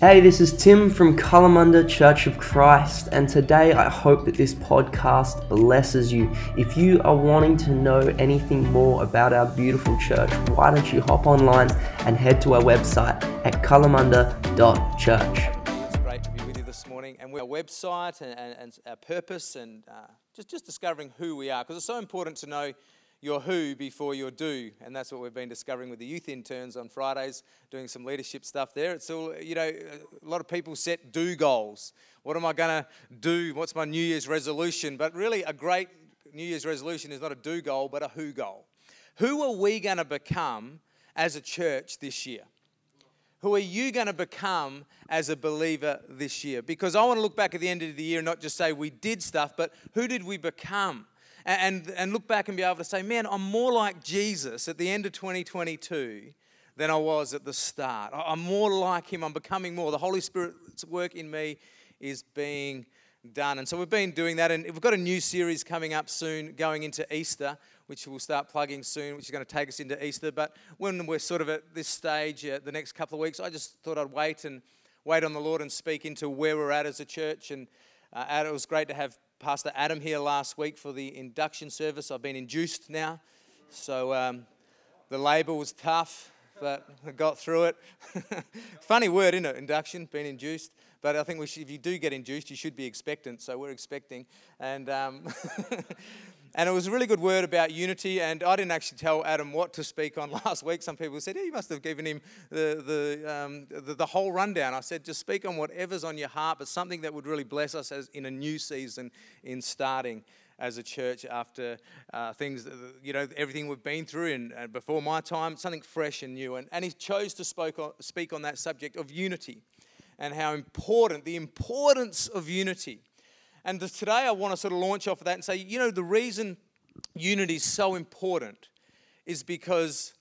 Hey, this is Tim from Kalamunda Church of Christ, and today I hope that this podcast blesses you. If you are wanting to know anything more about our beautiful church, why don't you hop online and head to our website at kalamunda.church. It's great to be with you this morning, and our website and, and, and our purpose, and uh, just just discovering who we are, because it's so important to know your who before your do. And that's what we've been discovering with the youth interns on Fridays, doing some leadership stuff there. It's all, you know, a lot of people set do goals. What am I going to do? What's my New Year's resolution? But really, a great New Year's resolution is not a do goal, but a who goal. Who are we going to become as a church this year? Who are you going to become as a believer this year? Because I want to look back at the end of the year and not just say we did stuff, but who did we become? And, and look back and be able to say, man, I'm more like Jesus at the end of 2022 than I was at the start. I'm more like him. I'm becoming more. The Holy Spirit's work in me is being done. And so we've been doing that. And we've got a new series coming up soon going into Easter, which we'll start plugging soon, which is going to take us into Easter. But when we're sort of at this stage, uh, the next couple of weeks, I just thought I'd wait and wait on the Lord and speak into where we're at as a church. And uh, it was great to have Pastor Adam here last week for the induction service. I've been induced now, so um, the labour was tough, but I got through it. Funny word, isn't it? Induction, being induced. But I think should, if you do get induced, you should be expectant. So we're expecting, and um, And it was a really good word about unity. And I didn't actually tell Adam what to speak on last week. Some people said, yeah, you must have given him the, the, um, the, the, whole rundown. I said, just speak on whatever's on your heart, but something that would really bless us as in a new season in starting as a church after uh, things, you know, everything we've been through and, and, before my time, something fresh and new. And, and he chose to spoke on, speak on that subject of unity and how important, the importance of unity and today I want to sort of launch off of that and say, you know, the reason unity is so important is because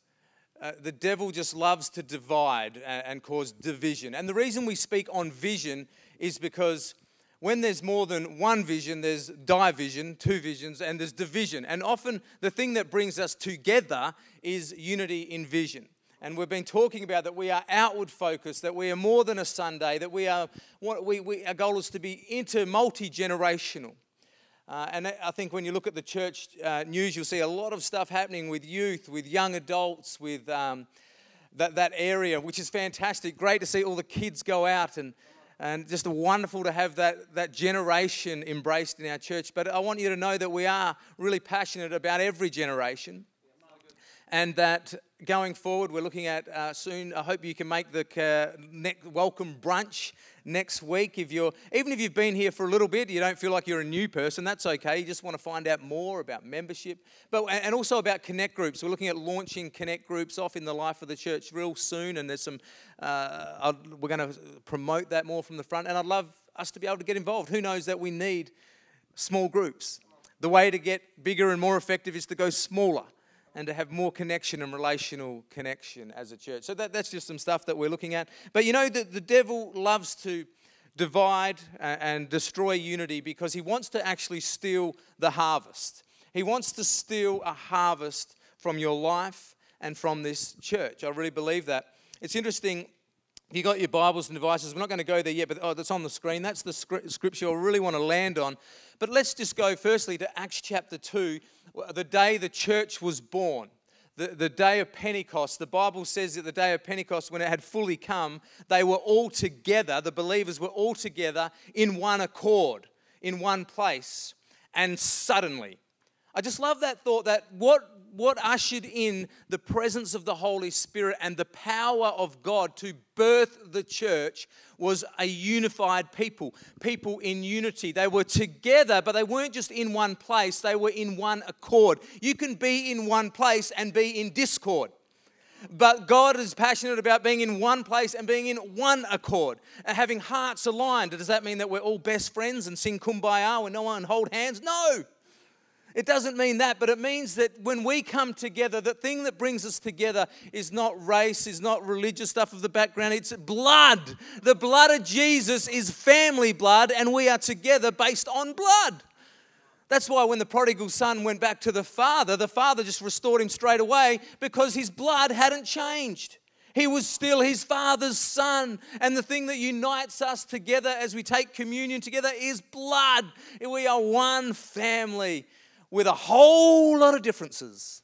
uh, the devil just loves to divide and, and cause division. And the reason we speak on vision is because when there's more than one vision, there's division, two visions, and there's division. And often the thing that brings us together is unity in vision. And we've been talking about that we are outward focused, that we are more than a Sunday, that we are, we, we, our goal is to be inter multi generational. Uh, and I think when you look at the church uh, news, you'll see a lot of stuff happening with youth, with young adults, with um, that, that area, which is fantastic. Great to see all the kids go out and, and just wonderful to have that, that generation embraced in our church. But I want you to know that we are really passionate about every generation and that going forward, we're looking at uh, soon. I hope you can make the uh, welcome brunch next week. If you're, even if you've been here for a little bit, you don't feel like you're a new person. That's okay. You just want to find out more about membership, but and also about connect groups. We're looking at launching connect groups off in the life of the church real soon, and there's some. Uh, we're going to promote that more from the front, and I'd love us to be able to get involved. Who knows that we need small groups. The way to get bigger and more effective is to go smaller and to have more connection and relational connection as a church. So that, that's just some stuff that we're looking at. But you know, the, the devil loves to divide and destroy unity because he wants to actually steal the harvest. He wants to steal a harvest from your life and from this church. I really believe that. It's interesting. If you got your Bibles and devices, we're not going to go there yet, but oh, that's on the screen. That's the scripture I really want to land on. But let's just go firstly to Acts chapter 2 the day the church was born, the, the day of Pentecost, the Bible says that the day of Pentecost, when it had fully come, they were all together, the believers were all together in one accord, in one place. And suddenly, I just love that thought that what what ushered in the presence of the Holy Spirit and the power of God to birth the church was a unified people, people in unity. They were together, but they weren't just in one place, they were in one accord. You can be in one place and be in discord. But God is passionate about being in one place and being in one accord and having hearts aligned. Does that mean that we're all best friends and sing kumbaya when no one hold hands? No. It doesn't mean that, but it means that when we come together, the thing that brings us together is not race, is not religious stuff of the background, it's blood. The blood of Jesus is family blood, and we are together based on blood. That's why when the prodigal son went back to the father, the father just restored him straight away because his blood hadn't changed. He was still his father's son. And the thing that unites us together as we take communion together is blood. We are one family with a whole lot of differences.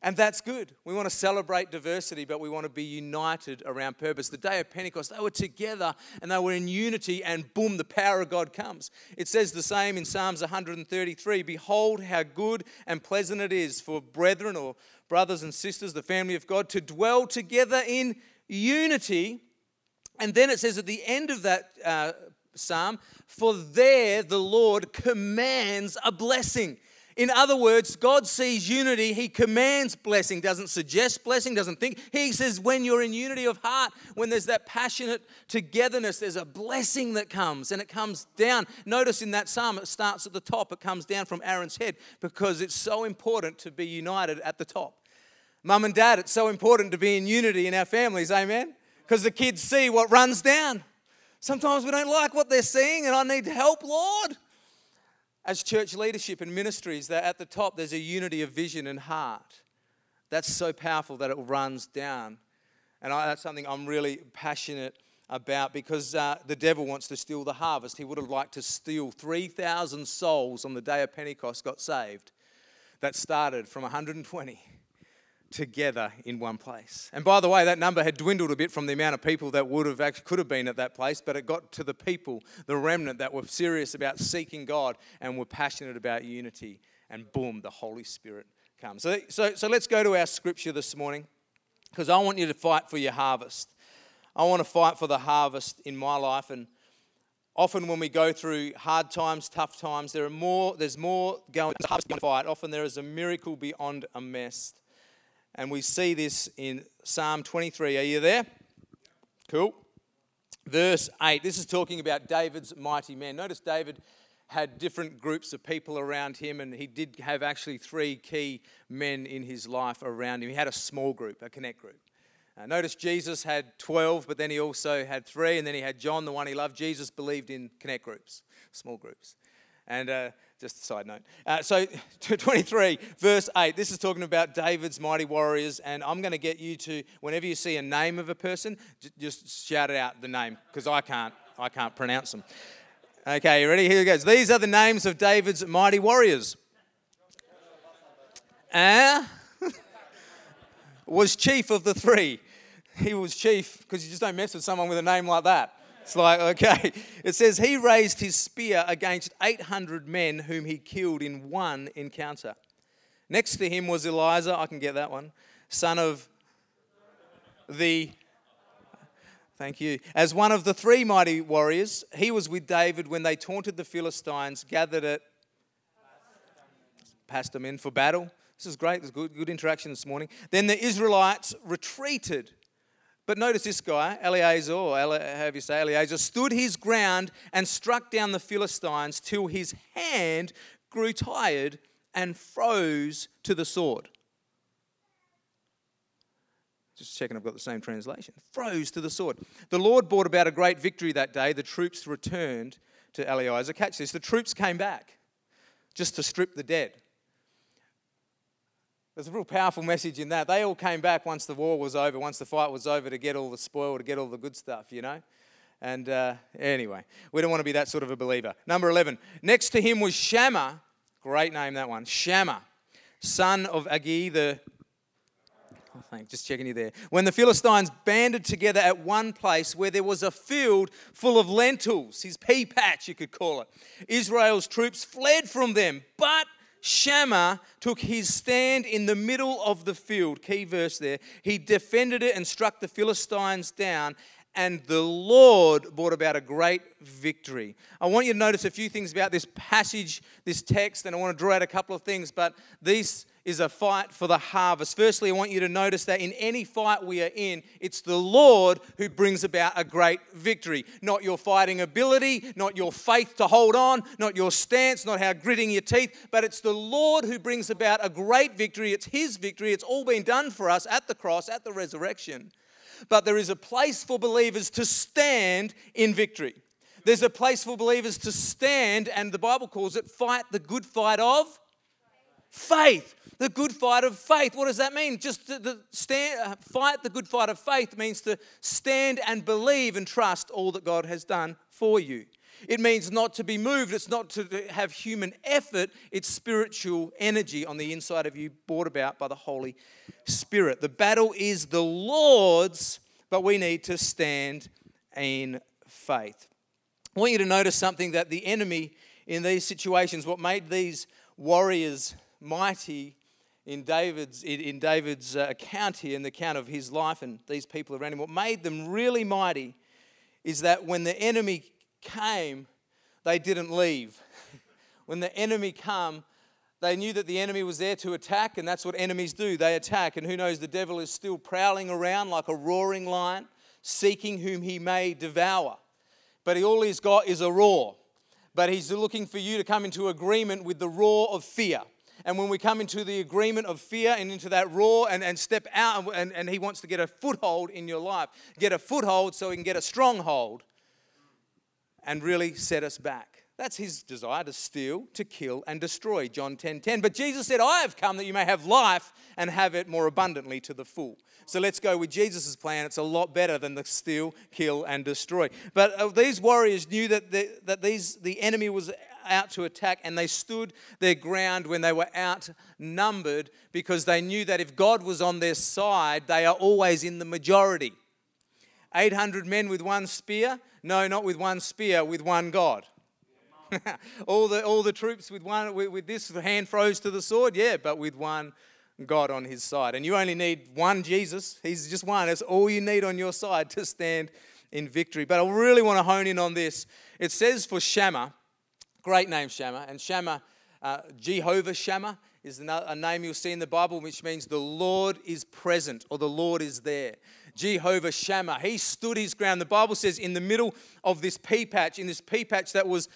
And that's good. We want to celebrate diversity, but we want to be united around purpose. The day of Pentecost, they were together and they were in unity, and boom, the power of God comes. It says the same in Psalms 133 Behold, how good and pleasant it is for brethren or brothers and sisters, the family of God, to dwell together in unity. And then it says at the end of that uh, psalm, For there the Lord commands a blessing. In other words, God sees unity. He commands blessing, doesn't suggest blessing, doesn't think. He says, when you're in unity of heart, when there's that passionate togetherness, there's a blessing that comes and it comes down. Notice in that psalm, it starts at the top, it comes down from Aaron's head because it's so important to be united at the top. Mum and dad, it's so important to be in unity in our families, amen? Because the kids see what runs down. Sometimes we don't like what they're seeing, and I need help, Lord as church leadership and ministries, that at the top there's a unity of vision and heart. That's so powerful that it runs down. And I, that's something I'm really passionate about because uh, the devil wants to steal the harvest. He would have liked to steal 3,000 souls on the day of Pentecost got saved. That started from 120 together in one place. And by the way, that number had dwindled a bit from the amount of people that would have actually could have been at that place, but it got to the people, the remnant that were serious about seeking God and were passionate about unity. And boom, the Holy Spirit comes. So, so, so let's go to our scripture this morning because I want you to fight for your harvest. I want to fight for the harvest in my life and often when we go through hard times, tough times, there are more, there's more going to fight. Often there is a miracle beyond a mess. And we see this in Psalm 23. Are you there? Cool. Verse 8. This is talking about David's mighty men. Notice David had different groups of people around him, and he did have actually three key men in his life around him. He had a small group, a connect group. Uh, notice Jesus had 12, but then he also had three, and then he had John, the one he loved. Jesus believed in connect groups, small groups. And uh, just a side note. Uh, so, 23, verse 8, this is talking about David's mighty warriors. And I'm going to get you to, whenever you see a name of a person, just shout out the name, because I can't, I can't pronounce them. Okay, you ready? Here it goes. These are the names of David's mighty warriors. Ah, uh, was chief of the three. He was chief because you just don't mess with someone with a name like that. It's like, okay. It says, He raised his spear against 800 men whom he killed in one encounter. Next to him was Eleazar, I can get that one, son of the. Thank you. As one of the three mighty warriors, he was with David when they taunted the Philistines, gathered at Pas Dammim for battle. This is great. There's good, good interaction this morning. Then the Israelites retreated but notice this guy, Eleazar, or however you say Eleazar, stood his ground and struck down the Philistines till his hand grew tired and froze to the sword. Just checking I've got the same translation. Froze to the sword. The Lord brought about a great victory that day. The troops returned to Eleazar. Catch this. The troops came back just to strip the dead. There's a real powerful message in that. They all came back once the war was over, once the fight was over, to get all the spoil, to get all the good stuff, you know? And uh, anyway, we don't want to be that sort of a believer. Number 11. Next to him was Shammah. Great name, that one. Shammah, son of Agee, the. Oh, thanks, just checking you there. When the Philistines banded together at one place where there was a field full of lentils, his pea patch, you could call it, Israel's troops fled from them. But Shammah took his stand in the middle of the field. Key verse there. He defended it and struck the Philistines down, and the Lord brought about a great victory. I want you to notice a few things about this passage, this text, and I want to draw out a couple of things, but these is a fight for the harvest. Firstly, I want you to notice that in any fight we are in, it's the Lord who brings about a great victory. Not your fighting ability, not your faith to hold on, not your stance, not how gritting your teeth, but it's the Lord who brings about a great victory. It's His victory. It's all been done for us at the cross, at the resurrection. But there is a place for believers to stand in victory. There's a place for believers to stand, and the Bible calls it fight the good fight of Faith. The good fight of faith. What does that mean? Just to, to stand, uh, fight the good fight of faith means to stand and believe and trust all that God has done for you. It means not to be moved. It's not to have human effort. It's spiritual energy on the inside of you, brought about by the Holy Spirit. The battle is the Lord's, but we need to stand in faith. I want you to notice something that the enemy in these situations, what made these warriors mighty in David's, in David's uh, account here, in the account of his life and these people around him, what made them really mighty is that when the enemy came, they didn't leave. when the enemy come, they knew that the enemy was there to attack, and that's what enemies do. They attack, and who knows, the devil is still prowling around like a roaring lion, seeking whom he may devour. But he, all he's got is a roar. But he's looking for you to come into agreement with the roar of fear. And when we come into the agreement of fear and into that roar and, and step out, and, and He wants to get a foothold in your life, get a foothold so He can get a stronghold and really set us back. That's his desire to steal, to kill, and destroy. John 10 10. But Jesus said, I have come that you may have life and have it more abundantly to the full. So let's go with Jesus' plan. It's a lot better than the steal, kill, and destroy. But uh, these warriors knew that, the, that these, the enemy was out to attack, and they stood their ground when they were outnumbered because they knew that if God was on their side, they are always in the majority. 800 men with one spear? No, not with one spear, with one God. all, the, all the troops with, one, with, with this hand froze to the sword? Yeah, but with one God on his side. And you only need one Jesus. He's just one. That's all you need on your side to stand in victory. But I really want to hone in on this. It says for Shammah, Great name, Shammah. And Shammah, uh, Jehovah Shammah, is a name you'll see in the Bible, which means the Lord is present or the Lord is there. Jehovah Shammah. He stood his ground. The Bible says in the middle of this pea patch, in this pea patch that was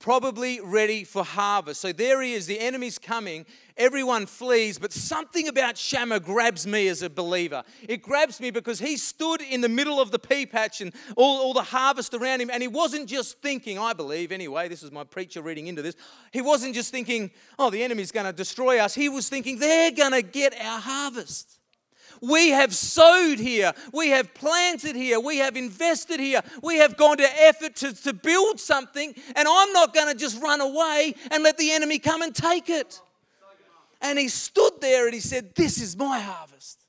probably ready for harvest. So there he is, the enemy's coming, everyone flees, but something about Shammah grabs me as a believer. It grabs me because he stood in the middle of the pea patch and all, all the harvest around him, and he wasn't just thinking, I believe anyway, this is my preacher reading into this, he wasn't just thinking, oh, the enemy's going to destroy us. He was thinking, they're going to get our harvest. We have sowed here. We have planted here. We have invested here. We have gone to effort to, to build something, and I'm not going to just run away and let the enemy come and take it. And he stood there and he said, This is my harvest.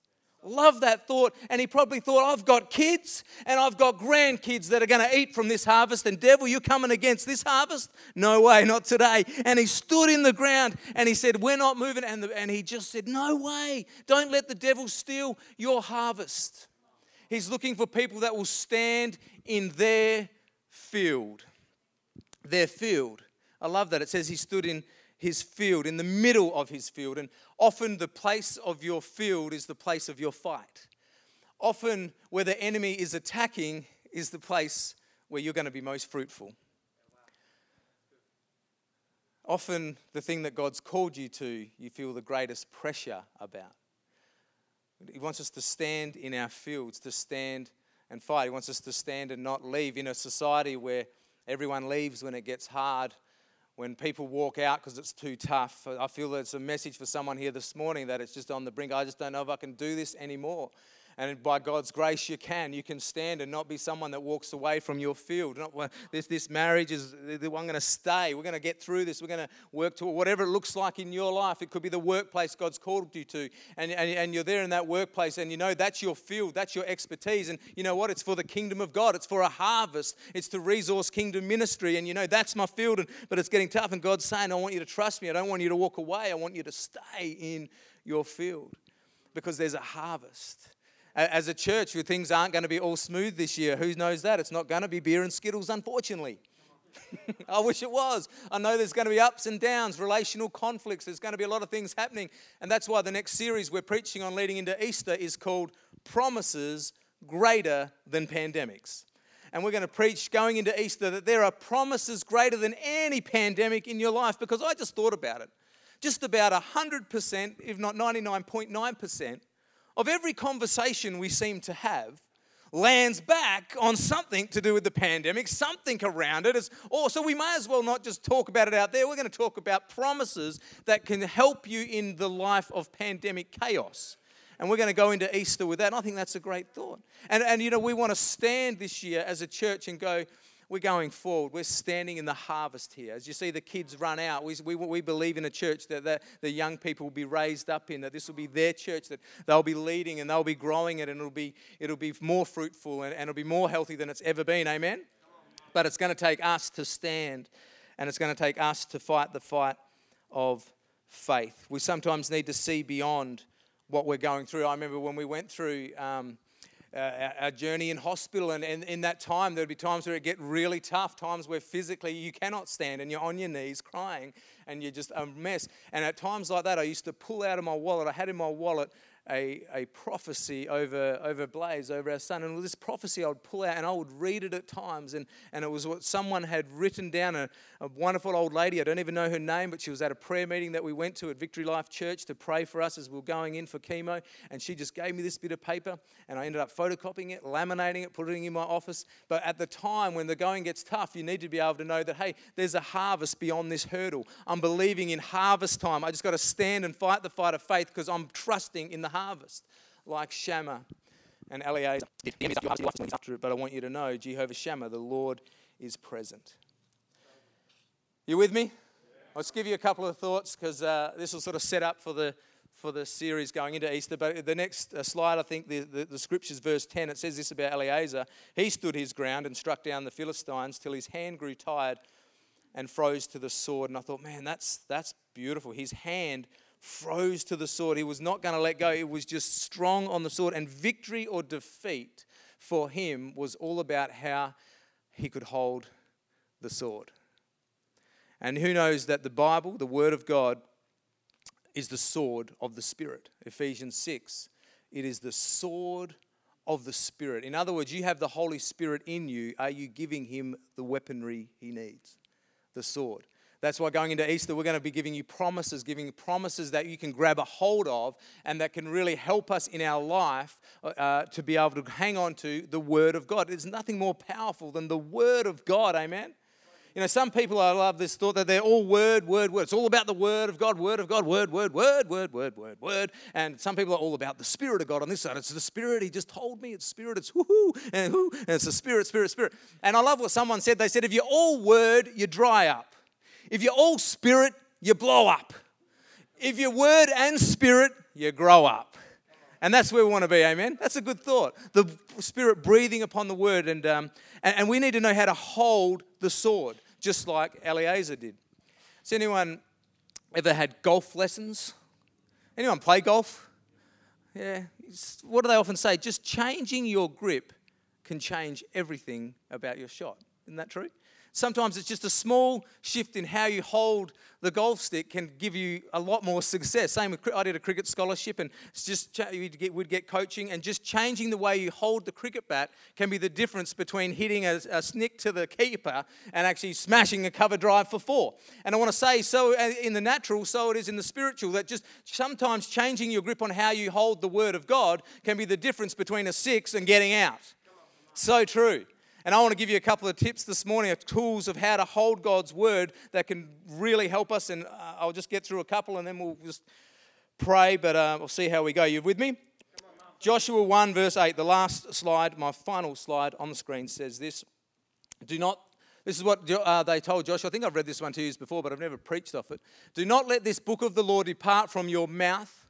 Love that thought. And he probably thought, I've got kids and I've got grandkids that are going to eat from this harvest. And devil, you coming against this harvest? No way, not today. And he stood in the ground and he said, We're not moving. And, the, and he just said, No way. Don't let the devil steal your harvest. He's looking for people that will stand in their field. Their field. I love that. It says he stood in his field, in the middle of his field. And often the place of your field is the place of your fight. Often where the enemy is attacking is the place where you're going to be most fruitful. Often the thing that God's called you to, you feel the greatest pressure about. He wants us to stand in our fields, to stand and fight. He wants us to stand and not leave in a society where everyone leaves when it gets hard when people walk out because it's too tough. I feel that it's a message for someone here this morning that it's just on the brink. I just don't know if I can do this anymore. And by God's grace, you can. You can stand and not be someone that walks away from your field. Not, this, this marriage is, I'm going to stay. We're going to get through this. We're going to work to whatever it looks like in your life. It could be the workplace God's called you to. And, and, and you're there in that workplace and you know that's your field, that's your expertise. And you know what? It's for the kingdom of God, it's for a harvest, it's to resource kingdom ministry. And you know that's my field, and, but it's getting tough. And God's saying, I want you to trust me. I don't want you to walk away. I want you to stay in your field because there's a harvest as a church, things aren't going to be all smooth this year. Who knows that? It's not going to be beer and skittles, unfortunately. I wish it was. I know there's going to be ups and downs, relational conflicts. There's going to be a lot of things happening. And that's why the next series we're preaching on leading into Easter is called Promises Greater Than Pandemics. And we're going to preach going into Easter that there are promises greater than any pandemic in your life because I just thought about it. Just about 100%, if not 99.9%, of every conversation we seem to have, lands back on something to do with the pandemic, something around it. It's, oh, so we may as well not just talk about it out there. We're going to talk about promises that can help you in the life of pandemic chaos. And we're going to go into Easter with that. And I think that's a great thought. And, and you know, we want to stand this year as a church and go, we're going forward. We're standing in the harvest here. As you see the kids run out, we, we, we believe in a church that the, the young people will be raised up in, that this will be their church, that they'll be leading and they'll be growing it, and it'll be, it'll be more fruitful and, and it'll be more healthy than it's ever been. Amen? But it's going to take us to stand, and it's going to take us to fight the fight of faith. We sometimes need to see beyond what we're going through. I remember when we went through. Um, uh, our journey in hospital. And, and in that time, there'd be times where it get really tough, times where physically you cannot stand and you're on your knees crying and you're just a mess. And at times like that, I used to pull out of my wallet. I had in my wallet a, a prophecy over, over Blaze, over our son. And this prophecy I would pull out and I would read it at times. And, and it was what someone had written down, a, a wonderful old lady. I don't even know her name, but she was at a prayer meeting that we went to at Victory Life Church to pray for us as we were going in for chemo. And she just gave me this bit of paper and I ended up photocopying it, laminating it, putting it in my office. But at the time when the going gets tough, you need to be able to know that, hey, there's a harvest beyond this hurdle. I'm believing in harvest time. I just got to stand and fight the fight of faith because I'm trusting in the harvest, like Shammah and Eliezer. But I want you to know, Jehovah Shammah, the Lord is present. You with me? I'll just give you a couple of thoughts because uh, this will sort of set up for the for the series going into Easter. But the next uh, slide, I think the, the, the, scriptures, verse 10, it says this about Eliezer. He stood his ground and struck down the Philistines till his hand grew tired and froze to the sword. And I thought, man, that's, that's beautiful. His hand froze to the sword. He was not going to let go. It was just strong on the sword. And victory or defeat for him was all about how he could hold the sword. And who knows that the Bible, the Word of God, is the sword of the Spirit. Ephesians 6. It is the sword of the Spirit. In other words, you have the Holy Spirit in you. Are you giving him the weaponry he needs? The sword. That's why going into Easter, we're going to be giving you promises, giving you promises that you can grab a hold of and that can really help us in our life uh, to be able to hang on to the Word of God. There's nothing more powerful than the Word of God, amen? You know, some people, I love this thought that they're all word, word, word. It's all about the word of God, word of God, word, word, word, word, word, word, word. And some people are all about the spirit of God on this side. It's the spirit. He just told me it's spirit. It's whoo and whoo. And it's the spirit, spirit, spirit. And I love what someone said. They said, if you're all word, you dry up. If you're all spirit, you blow up. If you're word and spirit, you grow up. And that's where we want to be, amen? That's a good thought. The Spirit breathing upon the word. And, um, and, and we need to know how to hold the sword, just like Eliezer did. Has anyone ever had golf lessons? Anyone play golf? Yeah. What do they often say? Just changing your grip can change everything about your shot. Isn't that true? Sometimes it's just a small shift in how you hold the golf stick can give you a lot more success. Same with I did a cricket scholarship, and it's just we'd get, we'd get coaching, and just changing the way you hold the cricket bat can be the difference between hitting a, a snick to the keeper and actually smashing a cover drive for four. And I want to say, so uh, in the natural, so it is in the spiritual. That just sometimes changing your grip on how you hold the Word of God can be the difference between a six and getting out. So true. And I want to give you a couple of tips this morning, of tools of how to hold God's word that can really help us. And uh, I'll just get through a couple and then we'll just pray, but uh, we'll see how we go. You with me? Joshua 1, verse 8, the last slide, my final slide on the screen says this Do not, this is what uh, they told Joshua. I think I've read this one to you before, but I've never preached off it. Do not let this book of the Lord depart from your mouth.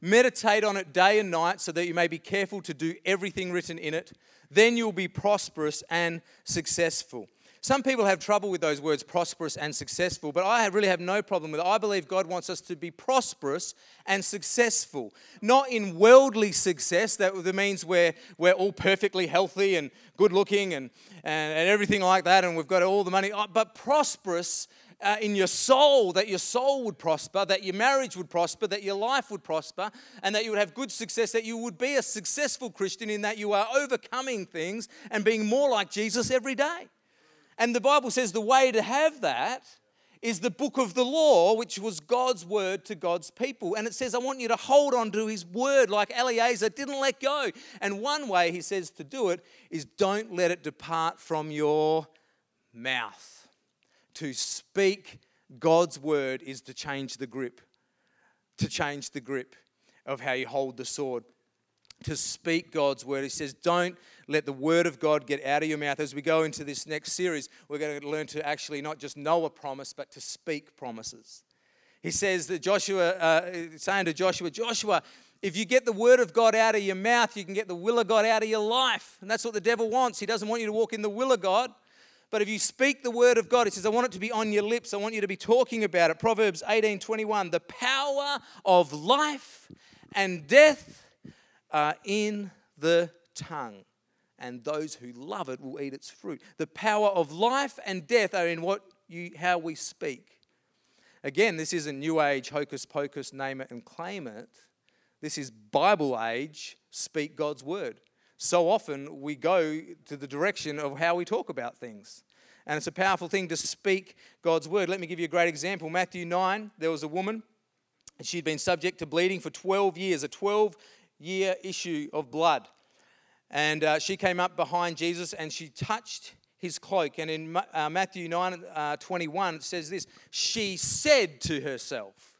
Meditate on it day and night so that you may be careful to do everything written in it. Then you'll be prosperous and successful. Some people have trouble with those words, prosperous and successful, but I really have no problem with it. I believe God wants us to be prosperous and successful, not in worldly success, that means we're, we're all perfectly healthy and good looking and, and, and everything like that, and we've got all the money, uh, but prosperous uh, in your soul, that your soul would prosper, that your marriage would prosper, that your life would prosper, and that you would have good success, that you would be a successful Christian in that you are overcoming things and being more like Jesus every day. And the Bible says the way to have that is the book of the law, which was God's word to God's people. And it says, I want you to hold on to his word like Eliezer didn't let go. And one way he says to do it is don't let it depart from your mouth. To speak God's word is to change the grip, to change the grip of how you hold the sword. To speak God's word. He says, don't let the word of God get out of your mouth. As we go into this next series, we're going to learn to actually not just know a promise, but to speak promises. He says that Joshua, uh, saying to Joshua, Joshua, if you get the word of God out of your mouth, you can get the will of God out of your life. And that's what the devil wants. He doesn't want you to walk in the will of God. But if you speak the word of God, he says, I want it to be on your lips. I want you to be talking about it. Proverbs 18 21. The power of life and death are in the tongue and those who love it will eat its fruit. The power of life and death are in what you, how we speak. Again, this isn't new age hocus pocus, name it and claim it. This is Bible age, speak God's word. So often we go to the direction of how we talk about things. And it's a powerful thing to speak God's word. Let me give you a great example. Matthew 9, there was a woman, and she'd been subject to bleeding for 12 years, a 12 year issue of blood. And uh, she came up behind Jesus and she touched his cloak. And in uh, Matthew 9 uh, 21, it says this She said to herself,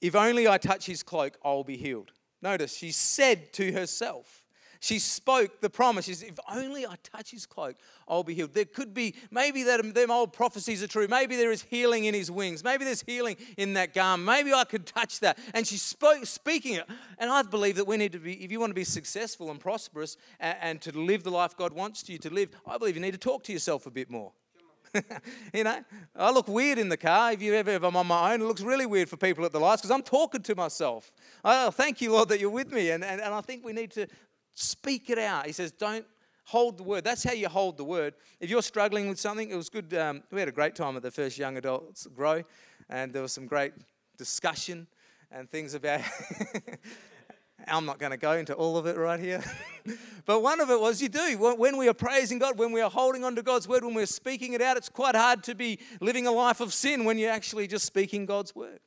If only I touch his cloak, I'll be healed. Notice, she said to herself. She spoke the promise. She If only I touch his cloak, I'll be healed. There could be, maybe that them old prophecies are true. Maybe there is healing in his wings. Maybe there's healing in that garment. Maybe I could touch that. And she spoke, speaking it. And I believe that we need to be, if you want to be successful and prosperous and, and to live the life God wants you to live, I believe you need to talk to yourself a bit more. you know, I look weird in the car. If you ever, if I'm on my own, it looks really weird for people at the lights because I'm talking to myself. Oh, thank you, Lord, that you're with me. And, and, and I think we need to Speak it out. He says, don't hold the word. That's how you hold the word. If you're struggling with something, it was good. Um, we had a great time at the first Young Adults Grow, and there was some great discussion and things about. I'm not going to go into all of it right here. but one of it was you do. When we are praising God, when we are holding on to God's word, when we're speaking it out, it's quite hard to be living a life of sin when you're actually just speaking God's word.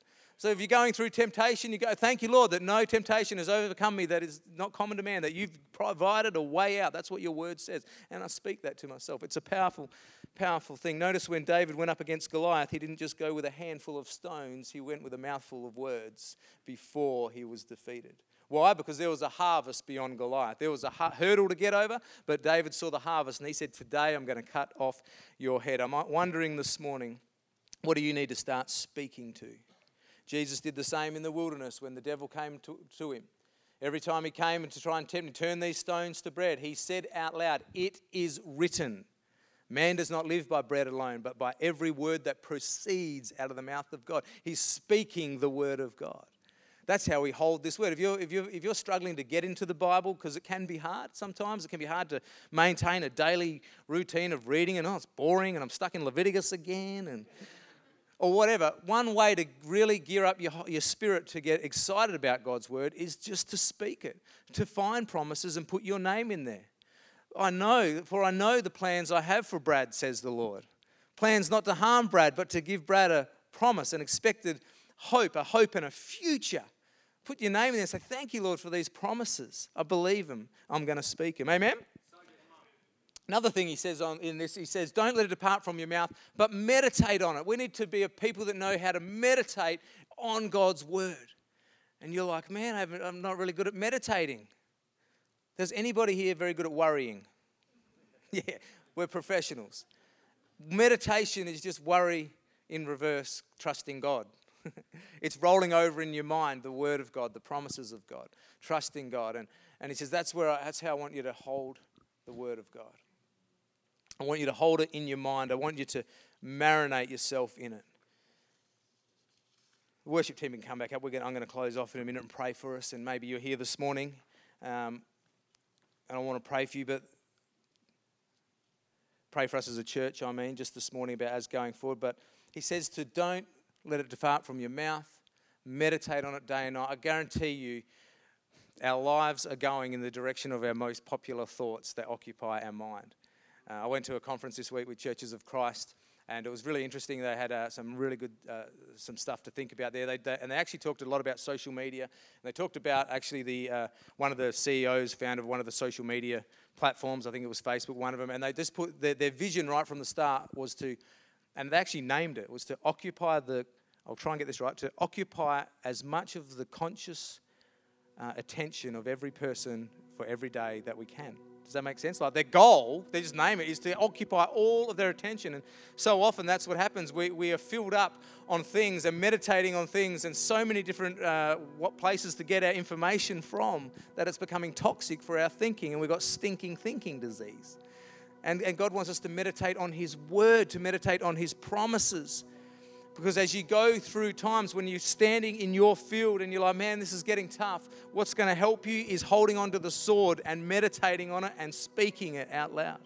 So if you're going through temptation, you go, Thank you, Lord, that no temptation has overcome me that is not common to man, that you've provided a way out. That's what your word says. And I speak that to myself. It's a powerful, powerful thing. Notice when David went up against Goliath, he didn't just go with a handful of stones, he went with a mouthful of words before he was defeated. Why? Because there was a harvest beyond Goliath. There was a hurdle to get over, but David saw the harvest and he said, Today I'm going to cut off your head. I'm wondering this morning, what do you need to start speaking to? Jesus did the same in the wilderness when the devil came to, to him. Every time he came to try and tempt him, turn these stones to bread, he said out loud, It is written. Man does not live by bread alone, but by every word that proceeds out of the mouth of God. He's speaking the word of God. That's how we hold this word. If you're, if you're, if you're struggling to get into the Bible, because it can be hard sometimes, it can be hard to maintain a daily routine of reading, and oh, it's boring, and I'm stuck in Leviticus again, and or whatever, one way to really gear up your, your spirit to get excited about God's word is just to speak it, to find promises and put your name in there. I know, for I know the plans I have for Brad, says the Lord. Plans not to harm Brad, but to give Brad a promise, an expected hope, a hope and a future. Put your name in there and say, Thank you, Lord, for these promises. I believe them. I'm going to speak them. Amen? Another thing he says on, in this, he says, Don't let it depart from your mouth, but meditate on it. We need to be a people that know how to meditate on God's word. And you're like, Man, I'm not really good at meditating. Does anybody here very good at worrying? yeah, we're professionals. Meditation is just worry in reverse, trusting God. it's rolling over in your mind the word of God, the promises of God, trusting God. And, and he says, that's, where I, that's how I want you to hold the word of God. I want you to hold it in your mind. I want you to marinate yourself in it. The worship team can come back up. We're going, I'm going to close off in a minute and pray for us. And maybe you're here this morning, um, and I want to pray for you, but pray for us as a church, I mean, just this morning about us going forward. But he says to don't let it depart from your mouth, meditate on it day and night. I guarantee you, our lives are going in the direction of our most popular thoughts that occupy our mind. Uh, I went to a conference this week with Churches of Christ and it was really interesting. They had uh, some really good uh, some stuff to think about there. They, they, and they actually talked a lot about social media. And they talked about actually the uh, one of the CEOs, founder of one of the social media platforms. I think it was Facebook, one of them. And they just put their, their vision right from the start was to, and they actually named it was to occupy the. I'll try and get this right. To occupy as much of the conscious uh, attention of every person for every day that we can. Does that make sense? Like their goal, they just name it, is to occupy all of their attention. And so often that's what happens. We, we are filled up on things and meditating on things and so many different uh, what places to get our information from that it's becoming toxic for our thinking and we've got stinking thinking disease. And, and God wants us to meditate on His word, to meditate on His promises. Because as you go through times when you're standing in your field and you're like, man, this is getting tough, what's going to help you is holding onto the sword and meditating on it and speaking it out loud.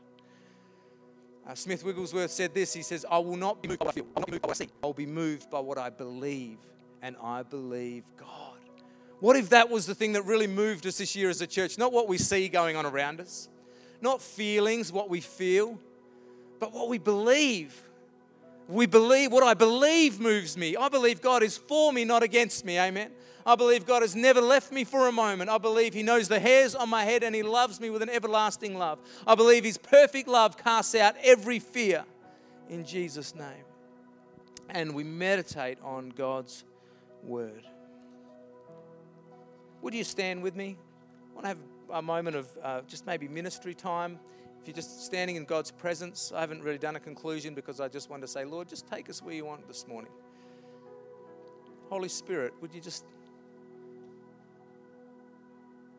Uh, Smith Wigglesworth said this He says, I will not be moved by what I feel, I'll be moved by what I see. I'll be moved by what I believe, and I believe God. What if that was the thing that really moved us this year as a church? Not what we see going on around us, not feelings, what we feel, but what we believe we believe, what I believe moves me. I believe God is for me, not against me. Amen. I believe God has never left me for a moment. I believe He knows the hairs on my head and He loves me with an everlasting love. I believe His perfect love casts out every fear in Jesus' name. And we meditate on God's word. Would you stand with me? I want to have a moment of uh, just maybe ministry time if you're just standing in God's presence, I haven't really done a conclusion because I just want to say, Lord, just take us where you want this morning. Holy Spirit, would you just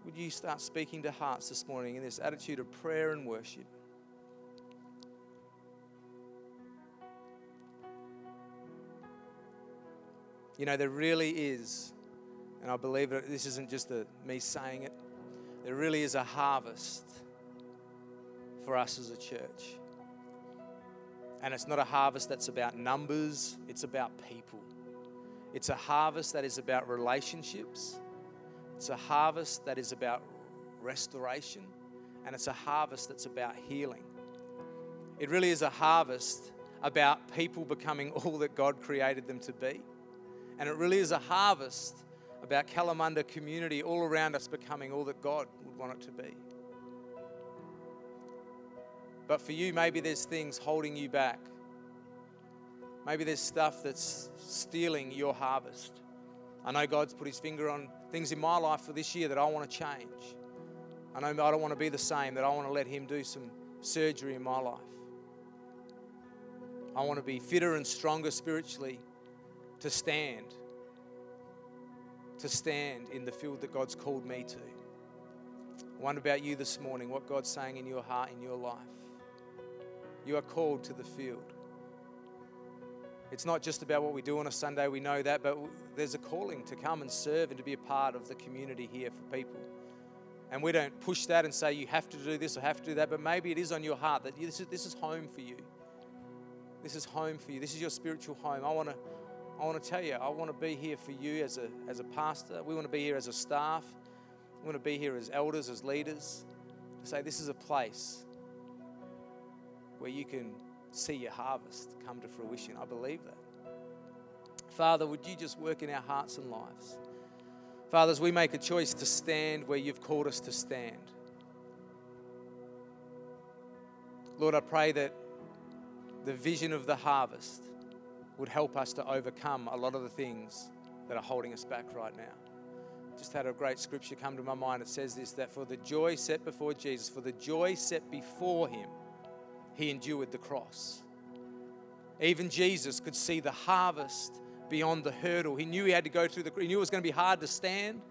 would you start speaking to hearts this morning in this attitude of prayer and worship? You know, there really is, and I believe that this isn't just a, me saying it, there really is a harvest for us as a church. And it's not a harvest that's about numbers, it's about people. It's a harvest that is about relationships. It's a harvest that is about restoration. And it's a harvest that's about healing. It really is a harvest about people becoming all that God created them to be. And it really is a harvest about Kalamunda community all around us becoming all that God would want it to be. But for you, maybe there's things holding you back. Maybe there's stuff that's stealing your harvest. I know God's put his finger on things in my life for this year that I want to change. I know I don't want to be the same, that I want to let him do some surgery in my life. I want to be fitter and stronger spiritually to stand, to stand in the field that God's called me to. I wonder about you this morning, what God's saying in your heart, in your life. You are called to the field. It's not just about what we do on a Sunday, we know that, but there's a calling to come and serve and to be a part of the community here for people. And we don't push that and say you have to do this or have to do that, but maybe it is on your heart that this is, this is home for you. This is home for you. This is your spiritual home. I want to I want to tell you, I want to be here for you as a, as a pastor. We want to be here as a staff. We want to be here as elders, as leaders. To say this is a place where you can see your harvest come to fruition. I believe that. Father, would you just work in our hearts and lives? Father, as we make a choice to stand where you've called us to stand. Lord, I pray that the vision of the harvest would help us to overcome a lot of the things that are holding us back right now. Just had a great scripture come to my mind. It says this that for the joy set before Jesus, for the joy set before him, he endured the cross. Even Jesus could see the harvest beyond the hurdle. He knew he had to go through the, he knew it was going to be hard to stand.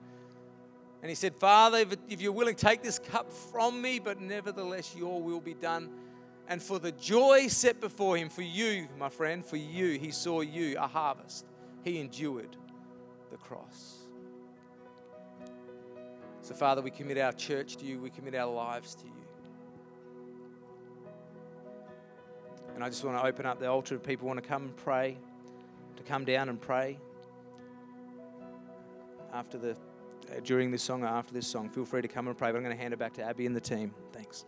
And he said, Father, if, you're willing, take this cup from me, but nevertheless your will be done. And for the joy set before him, for you, my friend, for you, he saw you a harvest. He endured the cross. So, Father, we commit our church to you, we commit our lives to you. And I just want to open up the altar if people want to come and pray, to come down and pray after the during this song or after this song. Feel free to come and pray. But I'm going to hand it back to Abby and the team. Thanks.